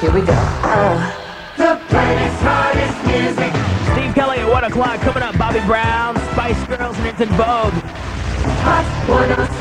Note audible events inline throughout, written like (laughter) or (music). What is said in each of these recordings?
Here we go. Uh. The planet's hottest music. Steve Kelly at 1 o'clock. Coming up, Bobby Brown, Spice Girls, and it's En Vogue. Hot 106.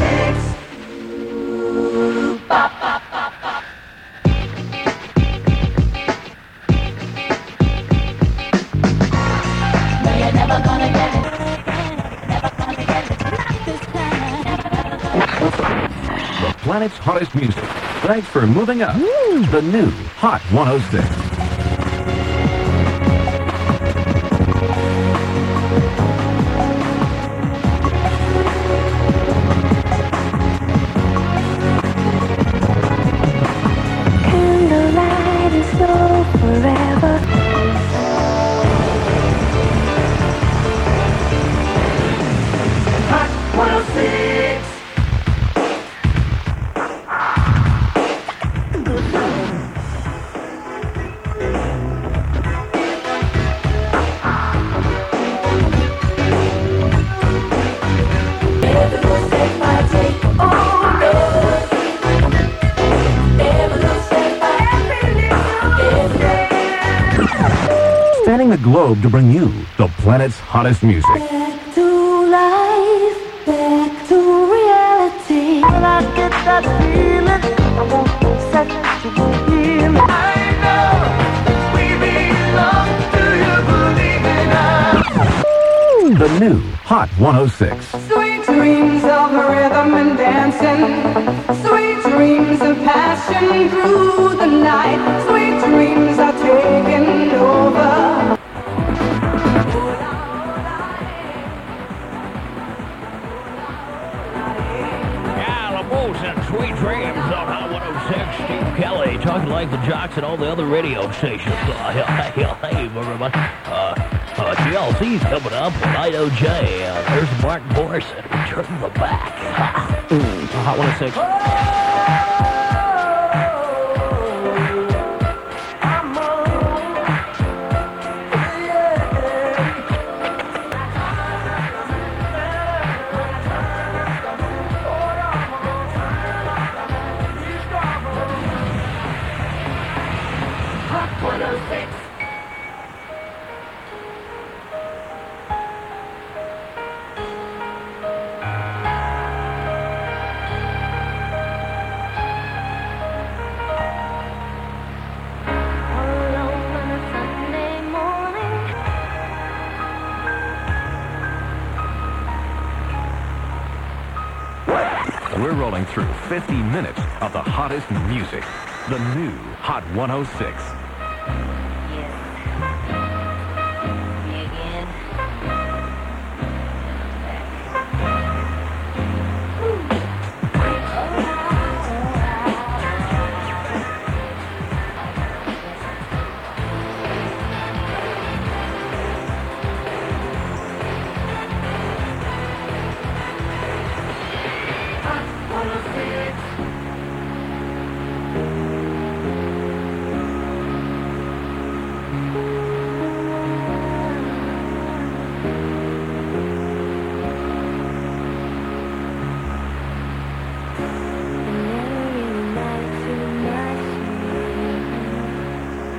The planet's hottest music. Thanks for moving up. The new Hot 106. Candlelight is so forever. Hot 106. Spanning the globe to bring you the planet's hottest music. Back to life, back to reality. When I get that feeling, I want to set you hear me. I know we belong. Do you believe in us? The new Hot 106. Sweet dreams of rhythm and dancing. Sweet dreams of passion through the night. Sweet dreams La Bouche and Sweet Dreams on Hot 106. Steve Kelly talking like the jocks at all the other radio stations. Uh, (laughs) hey, hey, hey, everybody. Uh, uh, GLC's coming up with IOJ. Uh, there's Martin Morrison. Turn the back. (laughs) Hot 106. We're rolling through 50 minutes of the hottest music. The new Hot 106.